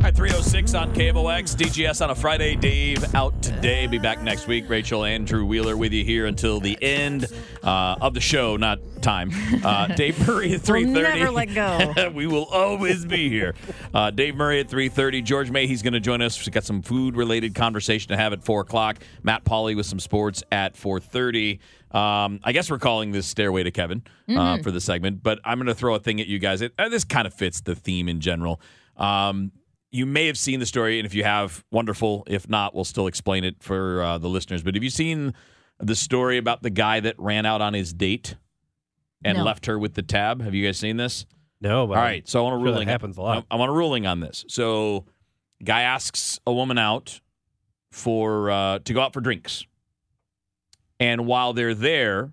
All right, 306 on KMOX, DGS on a Friday. Dave out today. Be back next week. Rachel, Andrew Wheeler with you here until the end uh, of the show, not time. Uh, Dave Murray at 3.30. We'll never let go. we will always be here. Uh, Dave Murray at 3.30. George Mahe, he's going to join us. We've got some food-related conversation to have at 4 o'clock. Matt Pauley with some sports at 4.30. Um, I guess we're calling this Stairway to Kevin uh, Mm-hmm. for the segment, but I'm going to throw a thing at you guys. It, uh, this kind of fits the theme in general. Um, you may have seen the story, and if you have, wonderful. If not, we'll still explain it for uh, the listeners. But have you seen the story about the guy that ran out on his date and No. left her with the tab? Have you guys seen this? No, but All right, so I want a I'm sure that ruling. happens a lot. I, I want a ruling on this. So, guy asks a woman out for uh, to go out for drinks, and while they're there,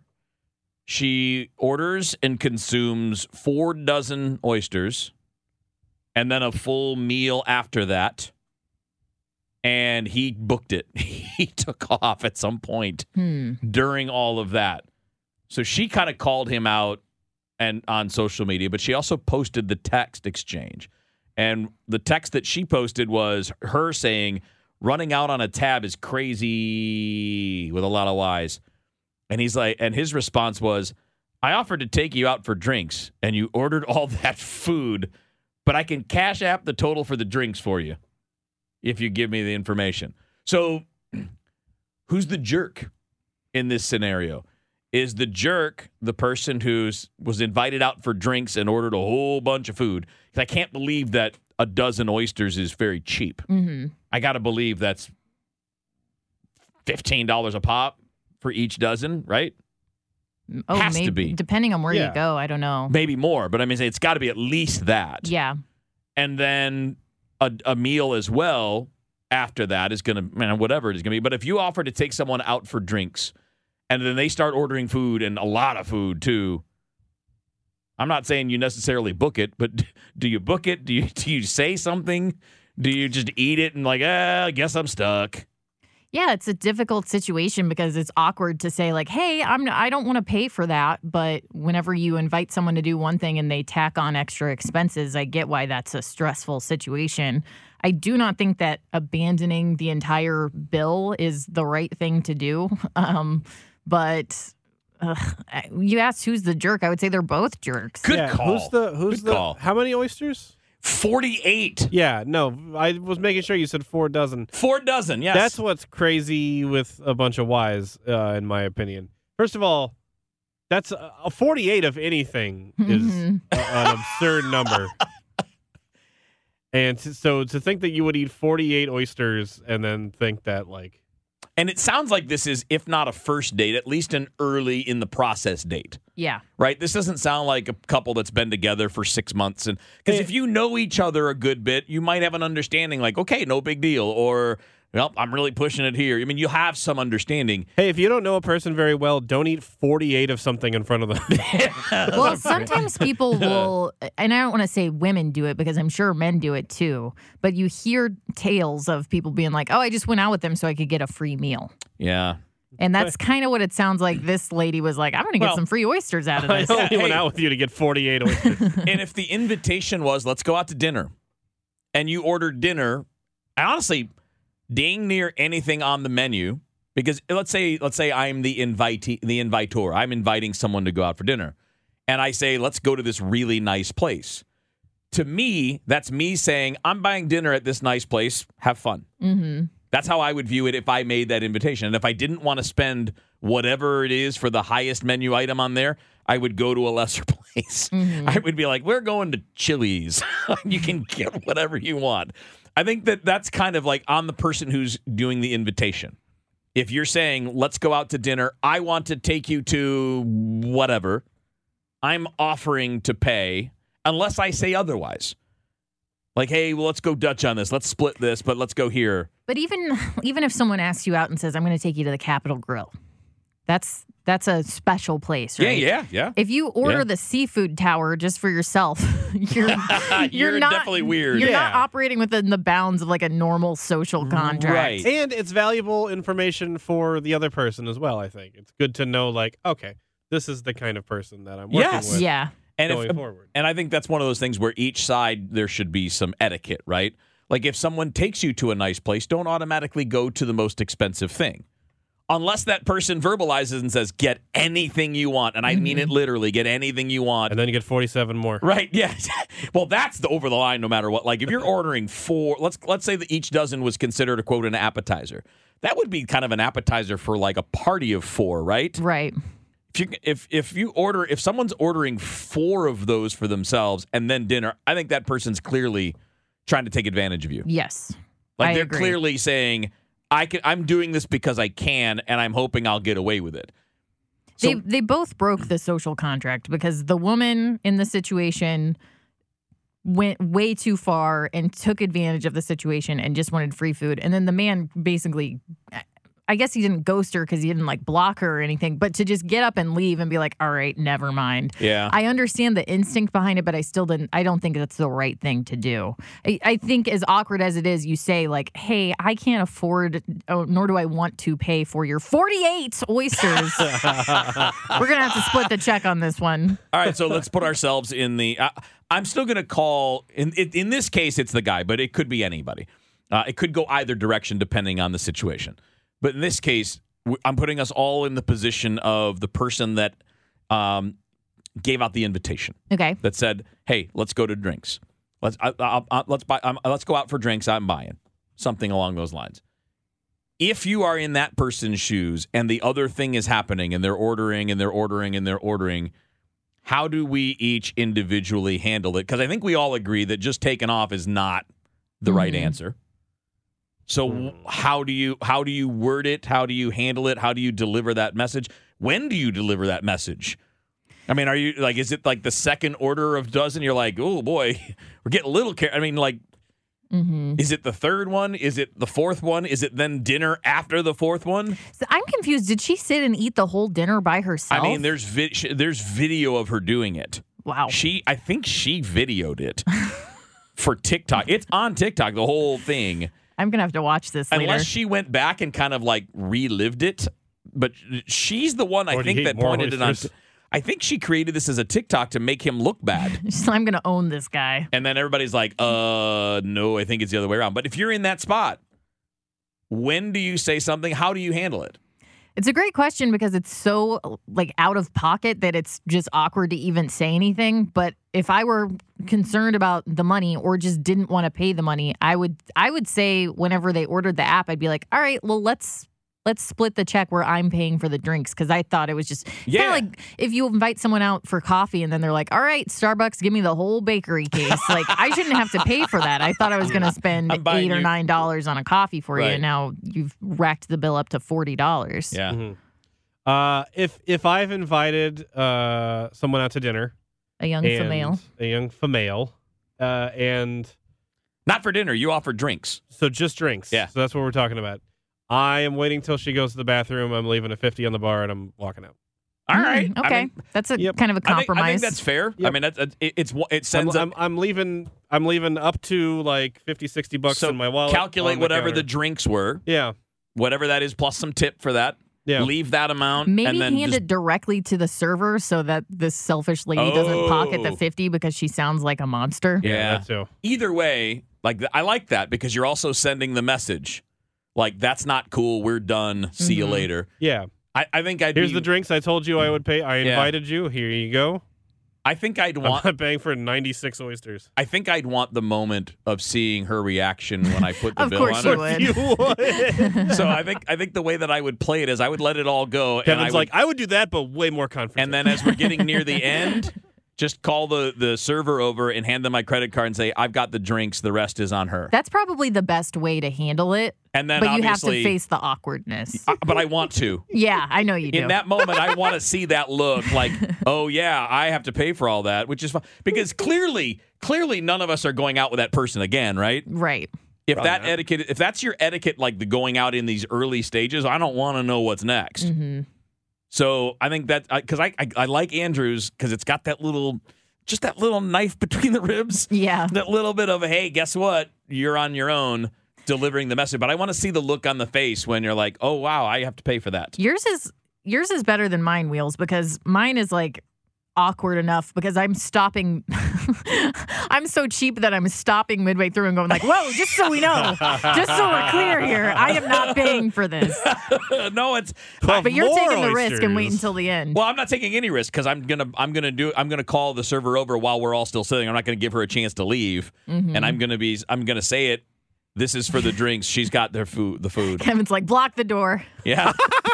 she orders and consumes four dozen oysters, and then a full meal after that. And he booked it. he took off at some point Hmm. during all of that. So she kind of called him out and on social media, but she also posted the text exchange. And the text that she posted was her saying, running out on a tab is crazy with a lot of Y's. And he's like, and his response was, I offered to take you out for drinks and you ordered all that food, but I can cash app the total for the drinks for you if you give me the information. So who's the jerk in this scenario? Is the jerk the person who's was invited out for drinks and ordered a whole bunch of food? Because I can't believe that a dozen oysters is very cheap. Mm-hmm. I got to believe that's fifteen dollars a pop for each dozen, right? Oh, Has to maybe be. depending on where Yeah. you go. I don't know. Maybe more, but I mean, it's got to be at least that. Yeah. and then a, a meal as well after that is going to man whatever it is going to be but if you offer to take someone out for drinks and then they start ordering food and a lot of food too i'm not saying you necessarily book it but do you book it do you do you say something do you just eat it and like eh, i guess i'm stuck Yeah, it's a difficult situation because it's awkward to say like, "Hey, I'm I don't want to pay for that," but whenever you invite someone to do one thing and they tack on extra expenses, I get why that's a stressful situation. I do not think that abandoning the entire bill is the right thing to do. Um, but ugh, you asked who's the jerk. I would say they're both jerks. good yeah, call Who's the who's Good the call. how many oysters? 48 Yeah, no, I was making sure you said four dozen. four dozen yes That's what's crazy with a bunch of Y's, uh, in my opinion. First of all, that's uh, a 48 of anything is Mhm. a- an absurd number. And so to think that you would eat 48 oysters and then think that like and it sounds like this is if not a first date at least an early in the process date Yeah. right? This doesn't sound like a couple that's been together for six months, and because if you know each other a good bit, you might have an understanding, like, okay, no big deal, or well, I'm really pushing it here. I mean, you have some understanding. Hey, if you don't know a person very well, don't eat 48 of something in front of them. Well, sometimes people will, and I don't want to say women do it because I'm sure men do it too, but you hear tales of people being like, oh, I just went out with them so I could get a free meal. Yeah, And that's kind of what it sounds like this lady was like, I'm going to get Well, some free oysters out of this." I this. only went out with you to get 48 oysters. and if the invitation was, let's go out to dinner, and you ordered dinner, I honestly, dang near anything on the menu, because let's say, let's say I'm the invitee, the invitor, I'm inviting someone to go out for dinner. and I say, let's go to this really nice place. To me, that's me saying, I'm buying dinner at this nice place. Have fun. Mm-hmm. That's how I would view it if I made that invitation. And if I didn't want to spend whatever it is for the highest menu item on there, I would go to a lesser place. I would be like, we're going to Chili's. you can get whatever you want. I think that that's kind of like on the person who's doing the invitation. If you're saying, let's go out to dinner, I want to take you to whatever, I'm offering to pay unless I say otherwise. Like, hey, well, let's go Dutch on this. Let's split this, but let's go here. But even even if someone asks you out and says, "I'm going to take you to the Capital Grille," that's that's a special place, right? Yeah, yeah, yeah. If you order Yeah. the seafood tower just for yourself, you're You're not, definitely weird. You're not operating within the bounds of like a normal social contract. Right. And it's valuable information for the other person as well, I think. It's good to know, like, okay, this is the kind of person that I'm working Yes. with Yeah. And going if, forward. and I think that's one of those things where each side there should be some etiquette, right? Like if someone takes you to a nice place, don't automatically go to the most expensive thing. Unless that person verbalizes and says, "Get anything you want," and I mean it mm-hmm. literally, get anything you want. And then you get 47 more. Right. Yeah. well, that's the over the line no matter what. Like if you're ordering four, let's let's say that each dozen was considered a quote an appetizer. That would be kind of an appetizer for like a party of four, right? Right. If you if if you order if someone's ordering four of those for themselves and then dinner, I think that person's clearly trying to take advantage of you. Yes. Like I they're agree. clearly saying, I can I'm doing this because I can and I'm hoping I'll get away with it. So they they both broke the social contract because the woman in the situation went way too far and took advantage of the situation and just wanted free food and then the man basically I guess he didn't ghost her because he didn't like block her or anything, but to just get up and leave and be like, all right, never mind. yeah. I understand the instinct behind it, but I still didn't. I don't think that's the right thing to do. I, I think, as awkward as it is, you say like, "Hey, I can't afford, oh, nor do I want to pay for your forty-eight oysters. We're gonna have to split the check on this one." All right, so let's put ourselves in the. Uh, I'm still going to call in. In in this case, it's the guy, but it could be anybody. Uh, it could go either direction depending on the situation. But in this case, I'm putting us all in the position of the person that um, gave out the invitation Okay. that said, "Hey, let's go to drinks. Let's I, I, I, let's buy. Um, let's go out for drinks. I'm buying something along those lines." If you are in that person's shoes and the other thing is happening and they're ordering and they're ordering and they're ordering, how do we each individually handle it? Because I think we all agree that just taking off is not the right Mhm. answer. So w- how do you how do you word it? How do you handle it? How do you deliver that message? When do you deliver that message? I mean, are you like is it like the second order of dozen? You're like, oh boy, we're getting a little care. I mean, like, hmm is it the third one? Is it the fourth one? Is it then dinner after the fourth one? So I'm confused. Did she sit and eat the whole dinner by herself? I mean, there's vi- sh- there's video of her doing it. wow. She, I think she videoed it for TikTok. It's on TikTok, the whole thing. I'm gonna have to watch this later. Unless she went back and kind of like relived it, but she's the one I Or do you think that pointed it on. oysters? I think she created this as a TikTok to make him look bad. She's, I'm gonna own this guy. And then everybody's like, uh, no, I think it's the other way around. But if you're in that spot, when do you say something? How do you handle it? It's a great question because it's so like out of pocket that it's just awkward to even say anything. But if I were concerned about the money or just didn't want to pay the money, I would I would say whenever they ordered the app, I'd be like, all right, well let's let's split the check where I'm paying for the drinks because I thought it was just Yeah. kinda like if you invite someone out for coffee and then they're like, all right, Starbucks, give me the whole bakery case. like I shouldn't have to pay for that. I thought I was gonna spend eight or you- nine dollars on a coffee for you, and now you've racked the bill up to forty dollars. Yeah. Mhm. Uh, if if I've invited uh, someone out to dinner, A young female. a young female, uh, and Not for dinner. You offer drinks. so just drinks. Yeah. So that's what we're talking about. I am waiting till she goes to the bathroom. I'm leaving a fifty on the bar, and I'm walking out. All right. Mm, right. I okay. mean, that's a Yep. kind of a compromise. I think that's fair. I mean, that's, it, it's it I'm, sends a I'm, I'm leaving. I'm leaving up to like 50, 60 bucks so in my wallet. calculate on whatever the counter. drinks were, yeah whatever that is, plus some tip for that. yeah. Leave that amount. Maybe and then hand just, it directly to the server so that this selfish lady doesn't pocket the Oh. 50 because she sounds like a monster. Yeah. that too. Either way, like I like that because you're also sending the message, like that's not cool. We're done. See you Mhm. later. Yeah. I, I think I'd Here's be, the drinks I told you I would pay. I Yeah. invited you. Here you go. I think I'd I'm want. not paying for 96 oysters. I think I'd want the moment of seeing her reaction when I put the Of bill course on you it. would. You would. So I think I think the way that I would play it is I would let it all go. and I Kevin's would- like, I would do that, but way more confident. And then as we're getting near the end, just call the, the server over and hand them my credit card and say, I've got the drinks, the rest is on her. That's probably the best way to handle it. And then but you have to face the awkwardness. Uh, but I want to. yeah, I know you do. In that moment, I want to see that look like, oh yeah, I have to pay for all that, which is fine. Because clearly, clearly none of us are going out with that person again, right? right. If Probably that not. etiquette, if that's your etiquette, like the going out in these early stages, I don't want to know what's next. hmm So I think that because I, I I like Andrews because it's got that little, just that little knife between the ribs. Yeah. that little bit of hey, guess what? You're on your own delivering the message. But I want to see the look on the face when you're like, oh wow, I have to pay for that. Yours is yours is better than mine wheels because mine is like awkward enough because I'm stopping I'm so cheap that I'm stopping midway through and going like, "Whoa, just so we know. just so we're clear here. I am not paying for this." no, it's But you're taking the risk and waiting until the end. well, I'm not taking any risk because I'm gonna I'm gonna do I'm gonna call the server over while we're all still sitting. I'm not gonna give her a chance to leave, Mm-hmm. and I'm gonna be I'm gonna say it. This is for the drinks. She's got their food. The food. Kevin's like, "Block the door." Yeah.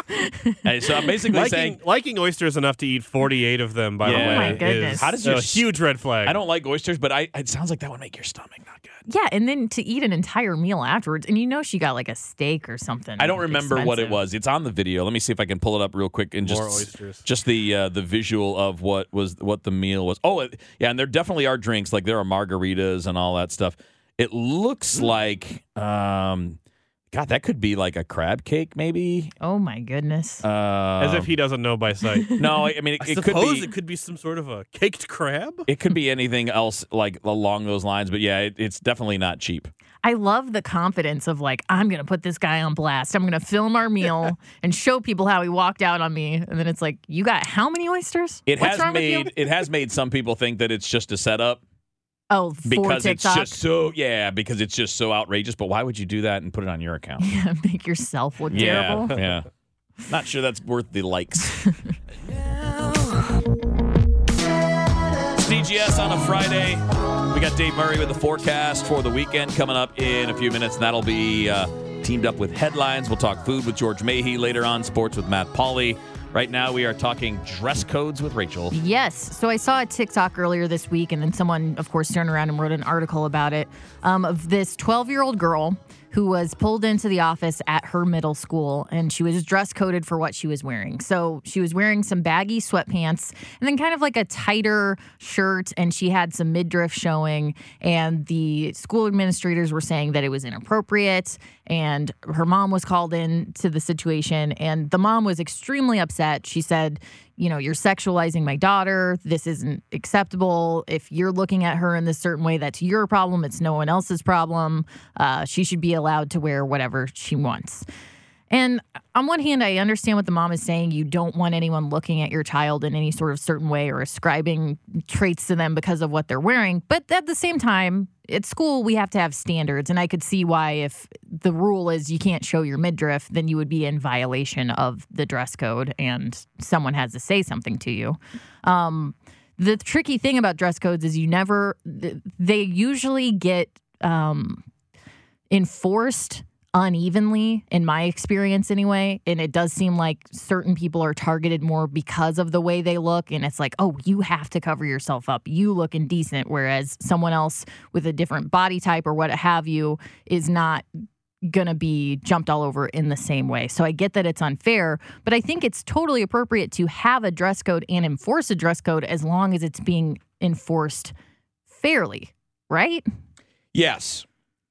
and so I'm basically liking, saying liking oysters enough to eat 48 of them, by Yeah. the Oh way, my goodness. is How does a your- huge red flag. I don't like oysters, but I it sounds like that would make your stomach not good. Yeah, and then to eat an entire meal afterwards, and you know she got like a steak or something. I don't remember what it was. It's on the video. Let me see if I can pull it up real quick and just More oysters. just the uh, the visual of what was what the meal was. Oh, yeah, and there definitely are drinks like there are margaritas and all that stuff. It looks like um God, that could be like a crab cake, maybe. Oh my goodness. Uh, As if he doesn't know by sight. no, I mean it, I it could suppose be. it could be some sort of a caked crab. it could be anything else like along those lines, but yeah, it, it's definitely not cheap. I love the confidence of like, I'm gonna put this guy on blast. I'm gonna film our meal and show people how he walked out on me. And then it's like, you got how many oysters? It What's has wrong with you? made it has made some people think that it's just a setup Oh, for because it's just so yeah because it's just so outrageous. But why would you do that and put it on your account? Yeah, make yourself look yeah, terrible. yeah. Not sure that's worth the likes. It's DGS on a Friday. We got Dave Murray with the forecast for the weekend coming up in a few minutes, and that'll be uh, teamed up with headlines. We'll talk food with George Mahe later on, sports with Matt Pauley. Right now, we are talking dress codes with Rachel. Yes. So I saw a TikTok earlier this week, and then someone, of course, turned around and wrote an article about it um, of this 12 year old girl who was pulled into the office at her middle school, and she was dress coded for what she was wearing. So she was wearing some baggy sweatpants and then kind of like a tighter shirt, and she had some midriff showing. And the school administrators were saying that it was inappropriate, and her mom was called in to the situation, and the mom was extremely upset. She said, you know, you're sexualizing my daughter. This isn't acceptable. If you're looking at her in this certain way, that's your problem. It's no one else's problem. Uh, she should be allowed to wear whatever she wants. And on one hand, I understand what the mom is saying. You don't want anyone looking at your child in any sort of certain way or ascribing traits to them because of what they're wearing. But at the same time, at school, we have to have standards. And I could see why, if the rule is you can't show your midriff, then you would be in violation of the dress code and someone has to say something to you. Um, the tricky thing about dress codes is you never, they usually get um, enforced unevenly in my experience anyway and it does seem like certain people are targeted more because of the way they look and it's like oh you have to cover yourself up you look indecent whereas someone else with a different body type or what have you is not going to be jumped all over in the same way. So I get that it's unfair, but I think it's totally appropriate to have a dress code and enforce a dress code as long as it's being enforced fairly, right? Yes.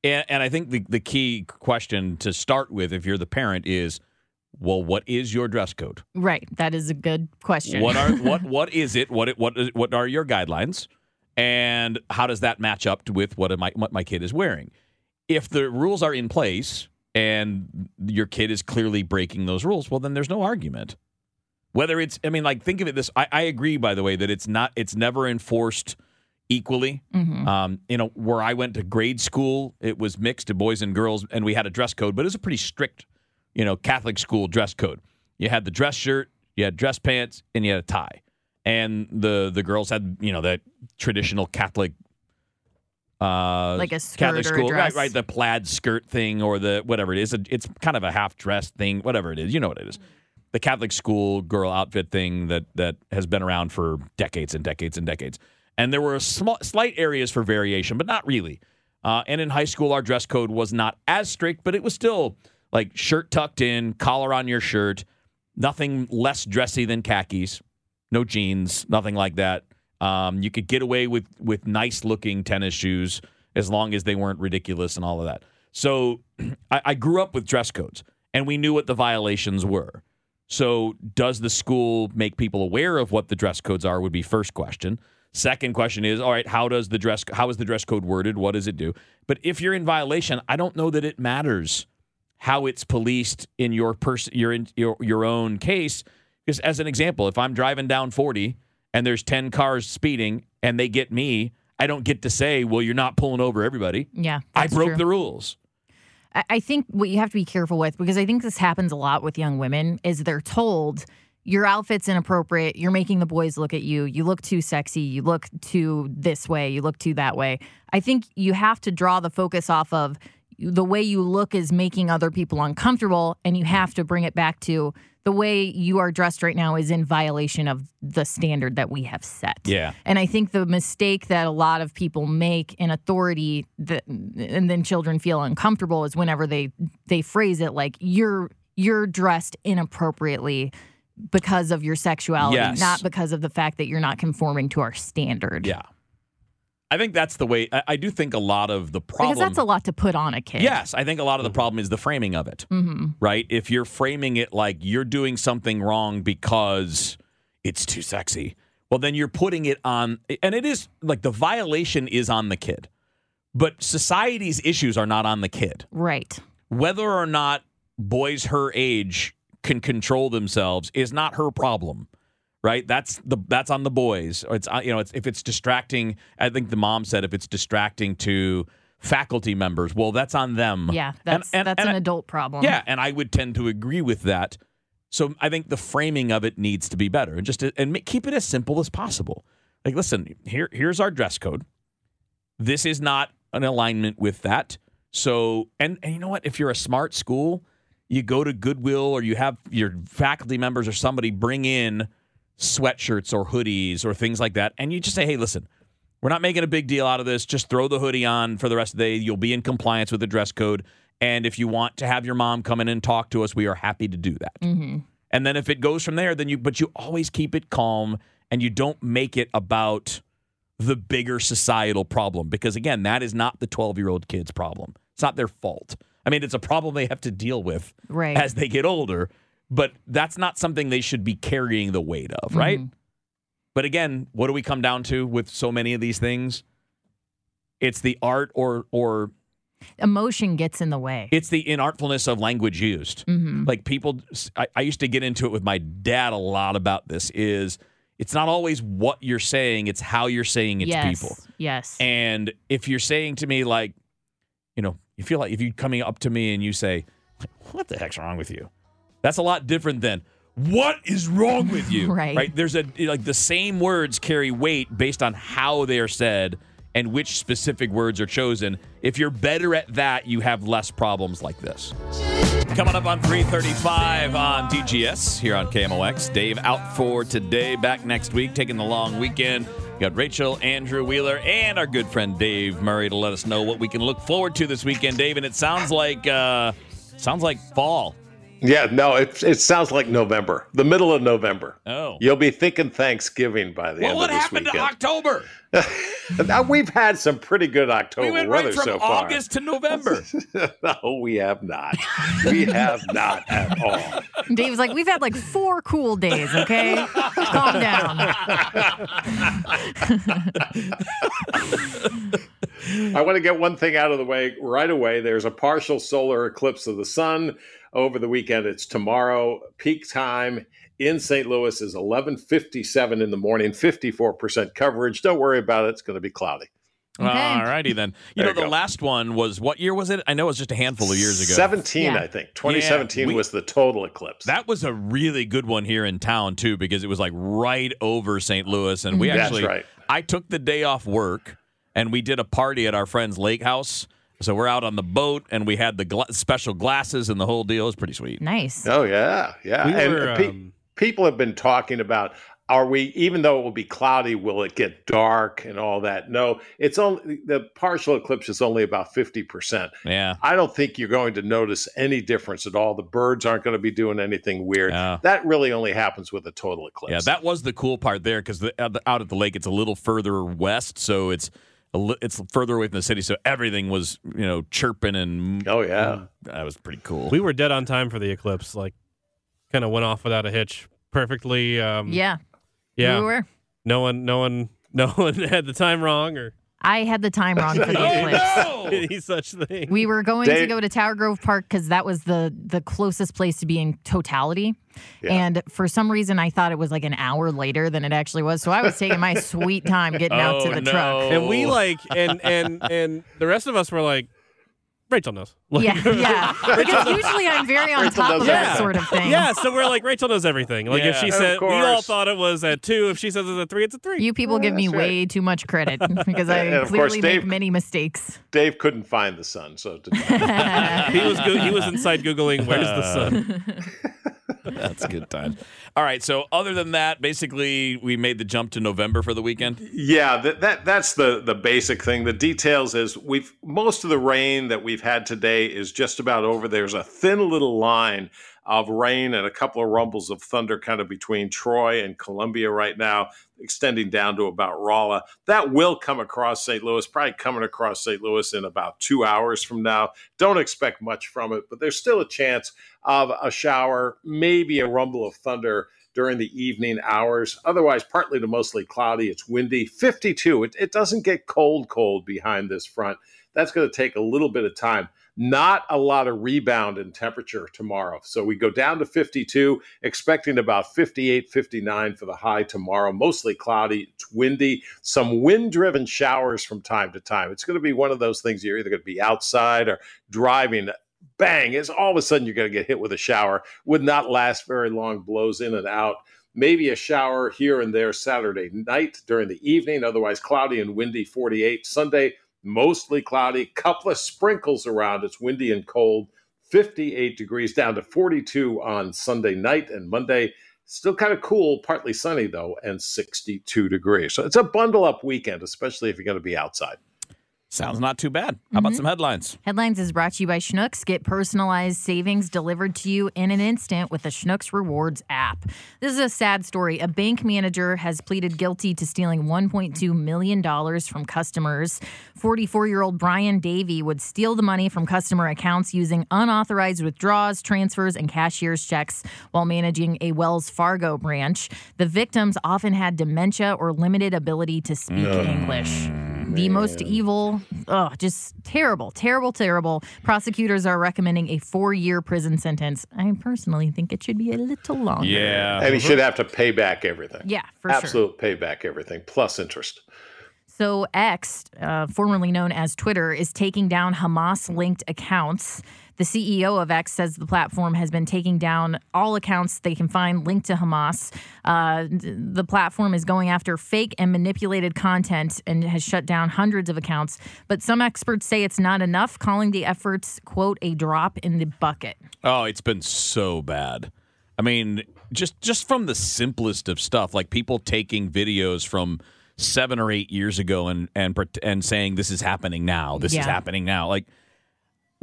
And, and I think the, the key question to start with, if you're the parent, is well, what is your dress code? Right. That is a good question. What are what what is it? What it, what is- what are your guidelines? And how does that match up with what my what my kid is wearing? If the rules are in place and your kid is clearly breaking those rules, well, then there's no argument. Whether it's, I mean, like think of it this. I, I agree, by the way, that it's not, it's never enforced equally. Mhm. Um, you know, where I went to grade school, it was mixed to boys and girls, and we had a dress code, but it was a pretty strict, you know, Catholic school dress code. You had the dress shirt, you had dress pants, and you had a tie. and the the girls had you know that traditional Catholic. Uh, Like a skirt Catholic school, right? Right, the plaid skirt thing, or the whatever it is. It's kind of a half dress thing, whatever it is. You know what it is. The Catholic school girl outfit thing that that has been around for decades and decades and decades. And there were small, slight areas for variation, but not really. Uh, and in high school, our dress code was not as strict, but it was still like shirt tucked in, collar on your shirt, nothing less dressy than khakis, no jeans, nothing like that. Um, you could get away with with nice looking tennis shoes as long as they weren't ridiculous and all of that. So I, I grew up with dress codes, and we knew what the violations were. So does the school make people aware of what the dress codes are? Would be first question. Second question is, all right, how does the dress how is the dress code worded? What does it do? But if you're in violation, I don't know that it matters how it's policed in your person your in your your own case. Because as an example, if I'm driving down 40 and there's 10 cars speeding and they get me, I don't get to say, well, you're not pulling over everybody. Yeah. I broke true. the rules. I- I think what you have to be careful with, because I think this happens a lot with young women, is they're told your outfit's inappropriate. You're making the boys look at you. You look too sexy. You look too this way. You look too that way. I think you have to draw the focus off of the way you look is making other people uncomfortable, and you have to bring it back to the way you are dressed right now is in violation of the standard that we have set. Yeah. And I think the mistake that a lot of people make in authority that and then children feel uncomfortable is whenever they they phrase it like you're you're dressed inappropriately because of your sexuality, Yes. not because of the fact that you're not conforming to our standard. Yeah. I think that's the way. I, I do think a lot of the problem. Because that's a lot to put on a kid. Yes, I think a lot of the problem is the framing of it. hmm Right? If you're framing it like you're doing something wrong because it's too sexy, well, then you're putting it on, and it is like the violation is on the kid, but society's issues are not on the kid. Right. Whether or not boys her age can control themselves is not her problem. Right, that's the that's on the boys. It's uh, you know, it's if it's distracting. I think the mom said if it's distracting to faculty members, well, that's on them. Yeah. And- That's and- that's and an I- adult problem. yeah, and I would tend to agree with that. So I think the framing of it needs to be better, and just to, and keep it as simple as possible. Like, listen, here here's our dress code. This is not an alignment with that. So, and and you know what? If you're a smart school, you go to Goodwill or you have your faculty members or somebody bring in sweatshirts or hoodies or things like that, and you just say, hey, listen. We're not making a big deal out of this. Just throw the hoodie on for the rest of the day. You'll be in compliance with the dress code. And if you want to have your mom come in and talk to us, we are happy to do that. hmm And then if it goes from there, then you, but you always keep it calm and you don't make it about the bigger societal problem because, again, that is not the 12 year old kid's problem. It's not their fault. I mean, it's a problem they have to deal with Right. as they get older, but that's not something they should be carrying the weight of, right? Mhm. But again, what do we come down to with so many of these things? It's the art or or Emotion gets in the way. it's the inartfulness of language used. hmm Like people, I, I used to get into it with my dad a lot about this. Is it's not always what you're saying; it's how you're saying it yes. to people. Yes. And if you're saying to me like, you know, you feel like if you coming up to me and you say, "What the heck's wrong with you?" That's a lot different than what is wrong with you. Right. Right. There's a like the same words carry weight based on how they are said and which specific words are chosen. If you're better at that, you have less problems like this. Coming up on 335 on DGS here on KMOX. Dave out for today, back next week, taking the long weekend. We got Rachel, Andrew Wheeler, and our good friend Dave Murray to let us know what we can look forward to this weekend, Dave. And it sounds like uh sounds like fall. Yeah, no, it, it sounds like November, the middle of November. Oh. You'll be thinking Thanksgiving by the Well, end of this weekend. What happened to. October? now, we've had some pretty good October We went weather right from so far. August to November. no, we have not. We have not at all. Dave's like, we've had like four cool days, okay? Calm down. I want to get one thing out of the way right away. There's a partial solar eclipse of the sun over the weekend. It's tomorrow. Peak time in St. Louis is 11:57 in the morning. 54% coverage. Don't worry about it. It's going to be cloudy. Okay. All righty then. You There know, you the go. last one was what year was it? I know it was just a handful of years ago. 17, Yeah. I think. 2017 we- was the total eclipse. That was a really good one here in town too, because it was like right over St. Louis, and we That's actually, right. I took the day off work, and we did a party at our friend's lake house. So we're out on the boat, and we had the gla- special glasses and the whole deal. It was pretty sweet. Nice. Oh yeah, yeah. We and were, uh, pe- um, people have been talking about are we even though it will be cloudy, will it get dark and all that? No, it's only the partial eclipse is only about 50%. Yeah. I don't think you're going to notice any difference at all. The birds aren't going to be doing anything weird. Yeah. That really only happens with a total eclipse. Yeah, that was the cool part there because uh, the, out at the lake, it's a little further west, so it's li- it's further away from the city, so everything was you know chirping and Oh yeah. that was pretty cool. We were dead on time for the eclipse. Like, kind of went off without a hitch, perfectly. Um, Yeah. yeah. We were. No one, no one, no one had the time wrong or I had the time wrong for the Oh, eclipse. any such thing. We were going to go to Tower Grove Park because that was the the closest place to be in totality. Yeah. And for some reason, I thought it was like an hour later than it actually was. So I was taking my sweet time getting out Oh, to the no. truck. and we like, and and and the rest of us were like, Rachel knows. Like, Yeah, yeah. Because usually I'm very on Rachel top of that everything. sort of thing. Yeah, so we're like Rachel knows everything. Like if she said we all thought it was at two, if she says it's a three, it's a three. You people give me right. way too much credit because I And of course, clearly Dave- make many mistakes. Dave couldn't find the sun, so it didn't he was go- he was inside googling where's the sun. That's a good time. All right, so other than that, basically we made the jump to November for the weekend. Yeah, that, that that's the the basic thing. The details is we've most of the rain that we've had today is just about over. There's a thin little line of rain and a couple of rumbles of thunder kind of between Troy and Columbia right now, extending down to about Rolla. That will come across St. Louis, probably coming across St. Louis in about two hours from now. Don't expect much from it, but there's still a chance of a shower, maybe a rumble of thunder during the evening hours. Otherwise, partly to mostly cloudy. It's windy. 52. It, it doesn't get cold, cold behind this front. That's going to take a little bit of time. Not a lot of rebound in temperature tomorrow. So we go down to 52, expecting about 58, 59 for the high tomorrow. Mostly cloudy. It's windy. Some wind driven showers from time to time. It's going to be one of those things you're either going to be outside or driving bang, it's all of a sudden you're going to get hit with a shower. Would not last very long, blows in and out. Maybe a shower here and there Saturday night during the evening, otherwise cloudy and windy 48. Sunday, mostly cloudy, couple of sprinkles around. It's windy and cold, 58 degrees down to 42 on Sunday night and Monday. Still kind of cool, partly sunny though, and 62 degrees. So it's a bundle up weekend, especially if you're going to be outside. Sounds not too bad. How about mm-hmm. some headlines? Headlines is brought to you by Schnucks. Get personalized savings delivered to you in an instant with the Schnucks Rewards app. This is a sad story. A bank manager has pleaded guilty to stealing $1.2 million from customers. 44 year old Brian Davey would steal the money from customer accounts using unauthorized withdrawals, transfers, and cashier's checks while managing a Wells Fargo branch. The victims often had dementia or limited ability to speak English. The most evil, oh, just terrible, terrible, terrible. Prosecutors are recommending a four year prison sentence. I personally think it should be a little longer. Yeah. And he should have to pay back everything. Yeah, for sure. Absolute pay back everything, plus interest. So, X, uh, formerly known as Twitter, is taking down Hamas linked accounts. The CEO of X says the platform has been taking down all accounts they can find linked to Hamas. Uh, the platform is going after fake and manipulated content and has shut down hundreds of accounts. But some experts say it's not enough, calling the efforts, quote, a drop in the bucket. Oh, it's been so bad. I mean, just just from the simplest of stuff, like people taking videos from seven or eight years ago and and and saying this is happening now. This is happening now. Like,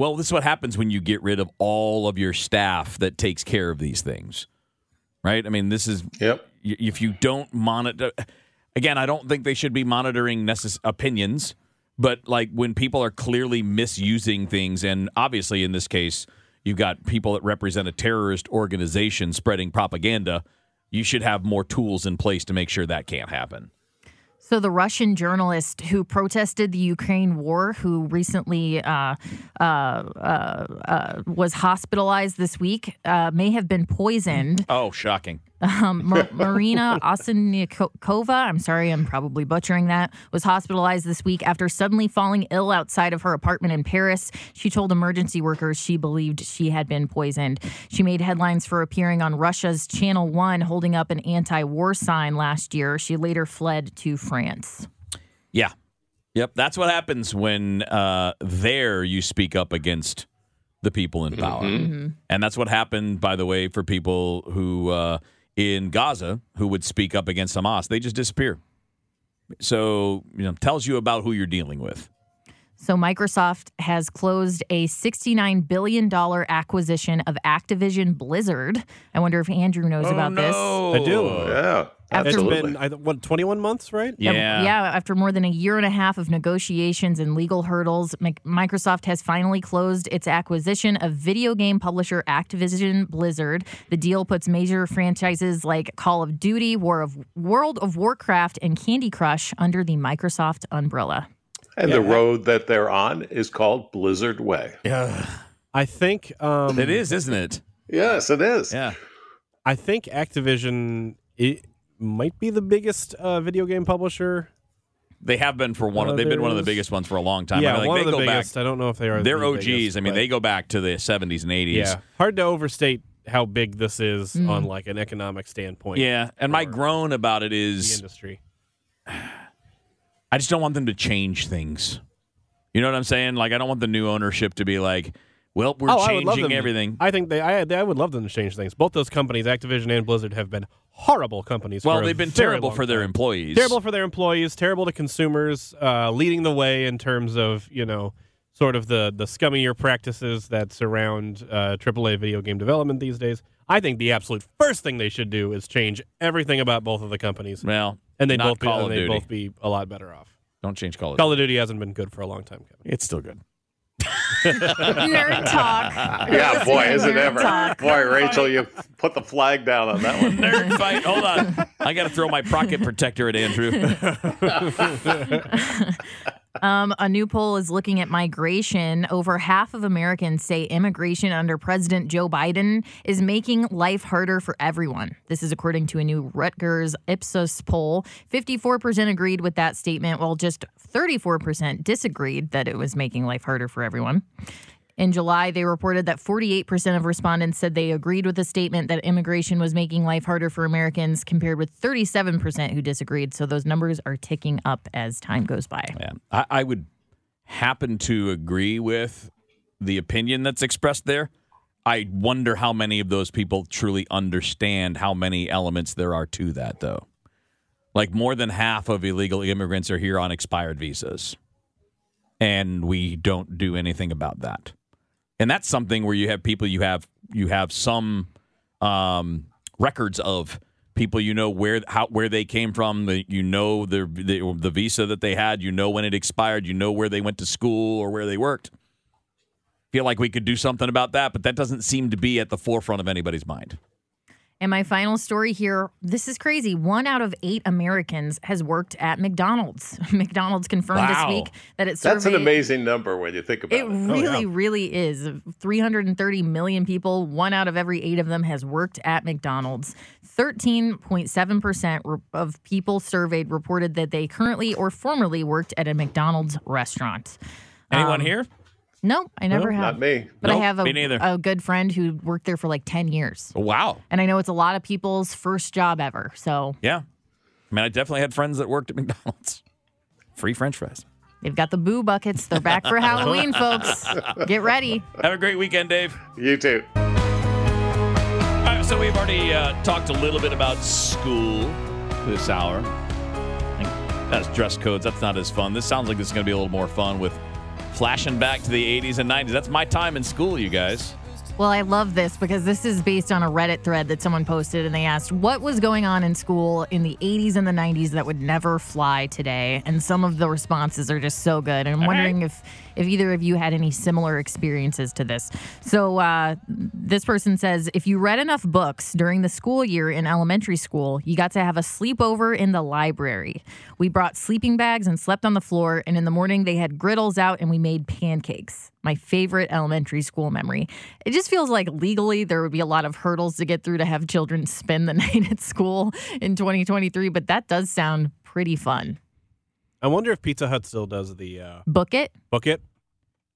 well, this is what happens when you get rid of all of your staff that takes care of these things, right? I mean, this is Yep. if you don't monitor again i don't think they should be monitoring necess- opinions but like when people are clearly misusing things and obviously in this case you've got people that represent a terrorist organization spreading propaganda you should have more tools in place to make sure that can't happen So, the Russian journalist who protested the Ukraine war, who recently uh, uh, uh, uh, was hospitalized this week, uh, may have been poisoned. oh shocking Um, Ma- Marina Osinnikova, I'm sorry, I'm probably butchering that, was hospitalized this week after suddenly falling ill outside of her apartment in Paris. She told emergency workers she believed she had been poisoned. She made headlines for appearing on Russia's Channel 1 holding up an anti war sign last year. She later fled to France. Yeah. Yep. That's what happens when uh, there you speak up against the people in power. And that's what happened, by the way, for people who uh, in Gaza who would speak up against Hamas. They just disappear. So, you know, tells you about who you're dealing with. So, Microsoft has closed a $69 billion acquisition of Activision Blizzard. I wonder if Andrew knows oh, about this. I do. Yeah, After- It's absolutely. been what 21 months, right? Yeah. Yeah, after more than a year and a half of negotiations and legal hurdles, Microsoft has finally closed its acquisition of video game publisher Activision Blizzard. The deal puts major franchises like Call of Duty, War of World of Warcraft, and Candy Crush under the Microsoft umbrella. And the road that they're on is called Blizzard Way. Yeah. I think um, It is, isn't it? Yes, it is. Yeah. I think Activision it might be the biggest uh, video game publisher. They have been for one. Uh, of they've been one of the biggest ones for a long time. yeah, I mean, like, one they of the go biggest. back. I don't know if they are. They're the OGs. biggest, I mean, they go back to the 70s and 80s. Yeah, hard to overstate how big this is Mm. on like an economic standpoint. Yeah, and my groan about it is the industry. I just don't want them to change things. You know what I'm saying? Like I don't want the new ownership to be like, well, we're oh, I changing to- everything. I think they. I, I would love them to change things. Both those companies, Activision and Blizzard, have been horrible companies. well, they've been terrible for their employees. Terrible for their employees. Terrible to consumers. Uh, leading the way in terms of you know sort of the the scummier practices that surround uh, AAA video game development these days. I think the absolute first thing they should do is change everything about both of the companies, Well, and they both be, Call and of they'd Duty. both be a lot better off. Don't change Call of Call Duty. of Duty hasn't been good for a long time, Kevin. It's still good. Nerd talk. Yeah, boy, is it Nerd ever. talk. Boy, Rachel, you put the flag down on that one. Nerd fight. Hold on. I got to throw my pocket protector at Andrew. Um, a new poll is looking at migration. Over half of Americans say immigration under President Joe Biden is making life harder for everyone. This is according to a new Rutgers Ipsos poll. 54% agreed with that statement, while just 34% disagreed that it was making life harder for everyone. In July, they reported that 48% of respondents said they agreed with the statement that immigration was making life harder for Americans, compared with 37% who disagreed. So those numbers are ticking up as time goes by. Yeah, I, I would happen to agree with the opinion that's expressed there. I wonder how many of those people truly understand how many elements there are to that, though. Like more than half of illegal immigrants are here on expired visas, and we don't do anything about that. And that's something where you have people you have you have some um, records of people you know where how where they came from the, you know the, the the visa that they had you know when it expired you know where they went to school or where they worked. Feel like we could do something about that but that doesn't seem to be at the forefront of anybody's mind And my final story here this is crazy. One out of eight Americans has worked at McDonald's. McDonald's confirmed Wow. this week that it's surveyed. That's an amazing number when you think about It it. really, really is. 330 million people, one out of every eight of them has worked at McDonald's. 13.7% of people surveyed reported that they currently or formerly worked at a McDonald's restaurant. anyone Um, here Nope, I never have. Not me. But I Nope, have me neither. a, a good friend who worked there for like 10 years. wow And I know it's a lot of people's first job ever. So yeah i mean i definitely had friends that worked at mcdonald's free french fries they've got the boo buckets. They're back for Halloween, folks. Get ready. have a great weekend dave You too. All right, so we've already uh, talked a little bit about school this hour. I That's dress codes. That's not as fun. This sounds like this is going to be a little more fun with flashing back to the 80s and 90s. That's my time in school, you guys. Well, I love this because this is based on a Reddit thread that someone posted, and they asked what was going on in school in the 80s and the 90s that would never fly today. And some of the responses are just so good. And I'm wondering if if either of you had any similar experiences to this. So uh, this person says if you read enough books during the school year in elementary school, you got to have a sleepover in the library. We brought sleeping bags and slept on the floor, and in the morning they had griddles out and we made pancakes. My favorite elementary school memory. It just feels like legally there would be a lot of hurdles to get through to have children spend the night at school in 2023, but that does sound pretty fun. I wonder if Pizza Hut still does the uh, Book it. book it.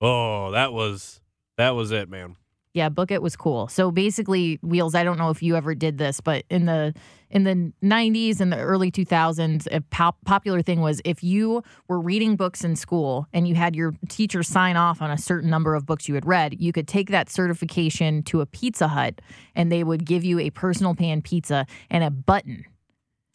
Oh, that was that was it, man. Yeah, Book It was cool. So basically, Wheels, I don't know if you ever did this, but in the in the 90s and the early 2000s, a pop- popular thing was if you were reading books in school and you had your teacher sign off on a certain number of books you had read, you could take that certification to a Pizza Hut and they would give you a personal pan pizza and a button.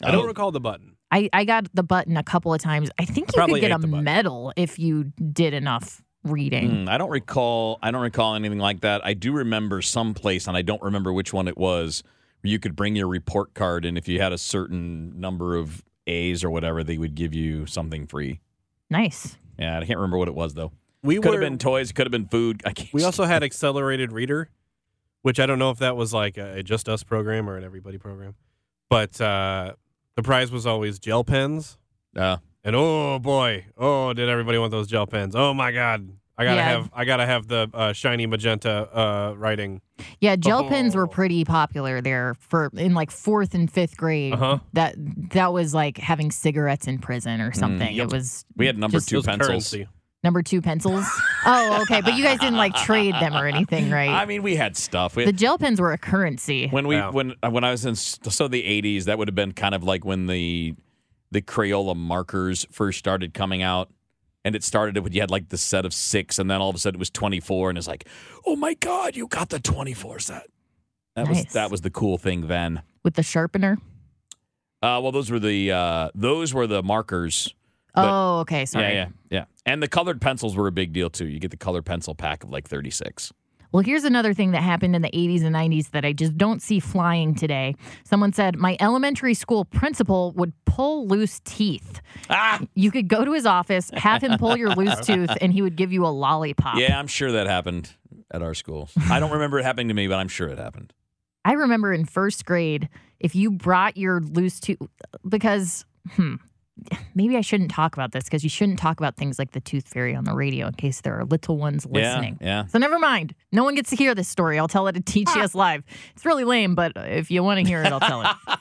I don't Oh. recall the button. I, I got the button a couple of times. I think you Probably could get a button. medal if you did enough reading. Hmm, I don't recall. I don't recall anything like that. I do remember some place, and I don't remember which one it was. Where you could bring your report card, and if you had a certain number of A's or whatever, they would give you something free. Nice. Yeah, I can't remember what it was though. We Could were have been toys. Could have been food. I can't. we also had accelerated reader, which I don't know if that was like a, a just us program or an everybody program, but uh, the prize was always gel pens. Uh, And oh boy, oh did everybody want those gel pens? Oh my god, I gotta Yeah. have I gotta have the uh, shiny magenta uh, writing. Yeah, gel pens were Oh. pretty popular there for in like fourth and fifth grade. Uh huh. That that was like having cigarettes in prison or something. yep. It was we had number Just two pencils. currency. number two pencils. oh, okay, but you guys didn't like trade them or anything, right? I mean, we had stuff. We the gel pens were a currency. when we Wow. when when I was in so the 80s, that would have been kind of like when the the Crayola markers first started coming out. And it started with you had like the set of six, and then all of a sudden it was 24, and it's like, oh my god, you got the 24 set. That was that was the cool thing then. with the sharpener. Uh, well, those were the uh, those were the markers. Oh, okay, sorry. Yeah, yeah, yeah. And the colored pencils were a big deal too. You get the colored pencil pack of like 36. Well, here's another thing that happened in the 80s and 90s that I just don't see flying today. Someone said my elementary school principal would pull loose teeth. Ah, You could go to his office, have him pull your loose tooth, and he would give you a lollipop. yeah, I'm sure that happened at our school. I don't remember it happening to me, but I'm sure it happened. I remember in first grade, if you brought your loose tooth, because, hmm, maybe I shouldn't talk about this because you shouldn't talk about things like the tooth fairy on the radio in case there are little ones listening. Yeah, yeah. So never mind. No one gets to hear this story. I'll tell it at TGS Live. It's really lame, but if you want to hear it, I'll tell it.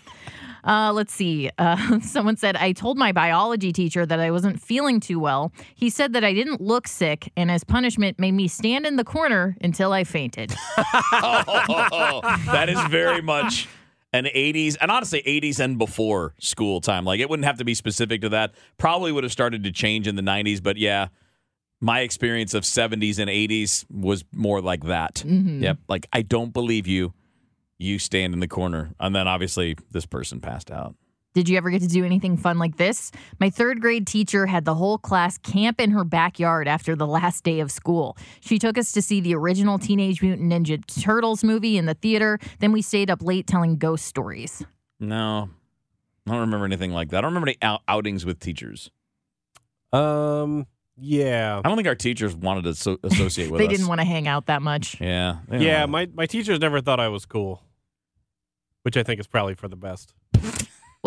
Uh, let's see. Uh, someone said, I told my biology teacher that I wasn't feeling too well. He said that I didn't look sick, and as punishment, made me stand in the corner until I fainted. Oh, that is very much an 80s, and honestly, 80s and before school time. Like, it wouldn't have to be specific to that. Probably would have started to change in the 90s, but yeah, my experience of 70s and 80s was more like that. Mm-hmm. Yep. Like, I don't believe you. You stand in the corner. And then obviously, this person passed out. Did you ever get to do anything fun like this? My third grade teacher had the whole class camp in her backyard after the last day of school. She took us to see the original Teenage Mutant Ninja Turtles movie in the theater. Then we stayed up late telling ghost stories. No, I don't remember anything like that. I don't remember any out- outings with teachers. Um. Yeah. I don't think our teachers wanted to so- associate with they us. They didn't want to hang out that much. Yeah. Yeah. My my teachers never thought I was cool, which I think is probably for the best.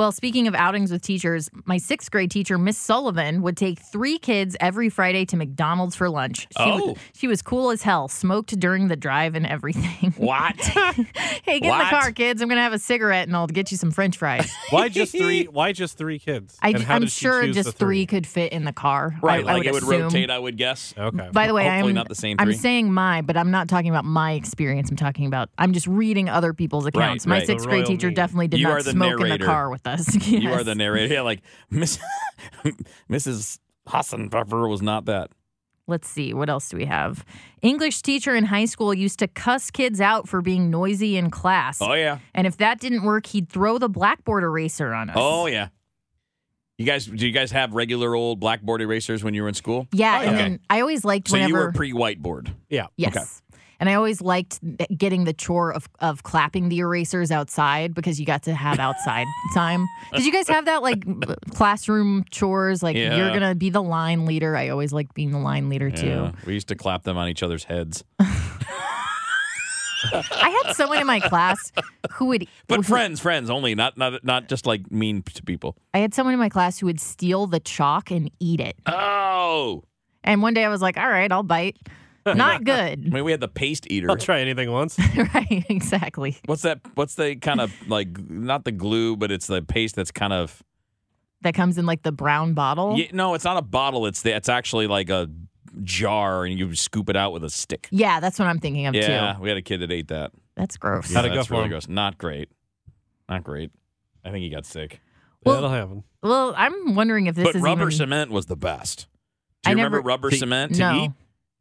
Well, speaking of outings with teachers, my sixth grade teacher, Miss Sullivan, would take three kids every Friday to McDonald's for lunch. She, Oh. was, she was cool as hell, smoked during the drive and everything. What? hey, get in the car, kids. I'm going to have a cigarette and I'll get you some french fries. Why just three? Why just three kids? I, And how am sure just the three could fit in the car. Right, I, like would it would assume. rotate, I would guess. Okay. By the way, Hopefully I'm not the same I'm saying my, but I'm not talking about my experience. I'm talking about I'm just reading other people's accounts. my right. sixth grade teacher me. definitely did You not are the smoke in the car with us. You are the narrator. Yeah, like Miss Mrs. Hassenpfeffer was not that. Let's see, what else do we have? English teacher in high school used to cuss kids out for being noisy in class. Oh yeah. And if that didn't work, he'd throw the blackboard eraser on us. Oh yeah. You guys, do you guys have regular old blackboard erasers when you were in school? Yeah, Oh, and yeah. then I always liked So you were pre-whiteboard. yeah. Yes. Okay. And I always liked getting the chore of, of clapping the erasers outside because you got to have outside time. Did you guys have that like classroom chores? Like Yeah. you're going to be the line leader. I always liked being the line leader too. We used to clap them on each other's heads. I had someone in my class who would But who- friends, friends only, not not not just like mean to people. I had someone in my class who would steal the chalk and eat it. Oh. And one day I was like, "All right, I'll bite." Not good. I mean, we had the paste eater. I'll try anything once. right, exactly. What's that? What's the kind of like not the glue, but it's the paste that's kind of. That comes in like the brown bottle. Yeah, no, it's not a bottle. It's the, it's actually like a jar, and you scoop it out with a stick. Yeah, that's what I'm thinking of Yeah, too. Yeah, we had a kid that ate that. That's gross. How'd it Yeah, go that's for really him? gross. Not great. Not great. I think he got sick. Well, That'll happen. Well, I'm wondering if this but is rubber even... cement was the best. Do I you never- remember rubber To- cement? No. eat?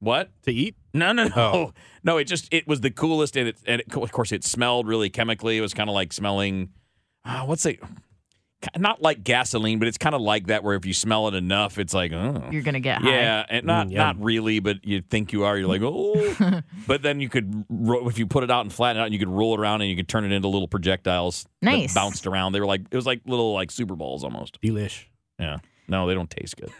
What? To eat? No, no, no, Oh. no. It just it was the coolest, and it and it, of course it smelled really chemically. It was kind of like smelling, uh, what's it? Not like gasoline, but it's kind of like that. Where if you smell it enough, it's like, oh, You're gonna get high. yeah, and not Mm, not really, but you think you are. You're like, oh, but then you could ro- if you put it out and flatten it out, you could roll it around and you could turn it into little projectiles. Nice. that bounced around. They were like it was like little like super balls almost. Delish. Yeah, no, they don't taste good.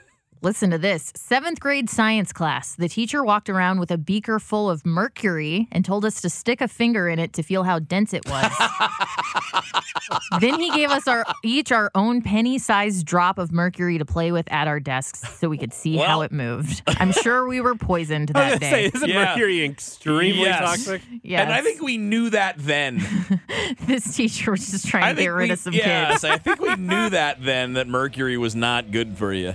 Listen to this. Seventh grade science class. The teacher walked around with a beaker full of mercury and told us to stick a finger in it to feel how dense it was. then he gave us our each our own penny-sized drop of mercury to play with at our desks so we could see how it moved. I'm sure we were poisoned I was that gonna say, day. isn't Yeah. mercury extremely Yes. toxic? Yes. And I think we knew that then. this teacher was just trying I to get rid we, of some yes, kids. I think we knew that then that mercury was not good for you.